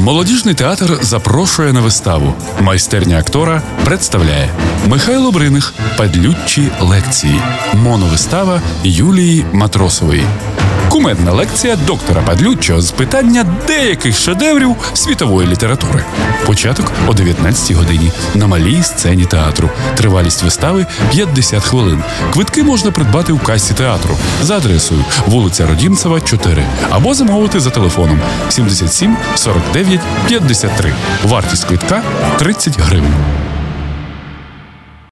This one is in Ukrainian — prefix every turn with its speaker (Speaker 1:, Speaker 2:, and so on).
Speaker 1: Молодіжний театр запрошує на виставу. Майстерня актора представляє Михайло Бриних Падлючі лекції. Моновистава Юлії Матросової. Кумедна лекція доктора Падлюччо з питання деяких шедеврів світової літератури. Початок о 19 годині на малій сцені театру. Тривалість вистави 50 хвилин. Квитки можна придбати у касі театру за адресою вулиця Родімцева, 4 або замовити за телефоном 77 49 53. Вартість квитка 30 гривень.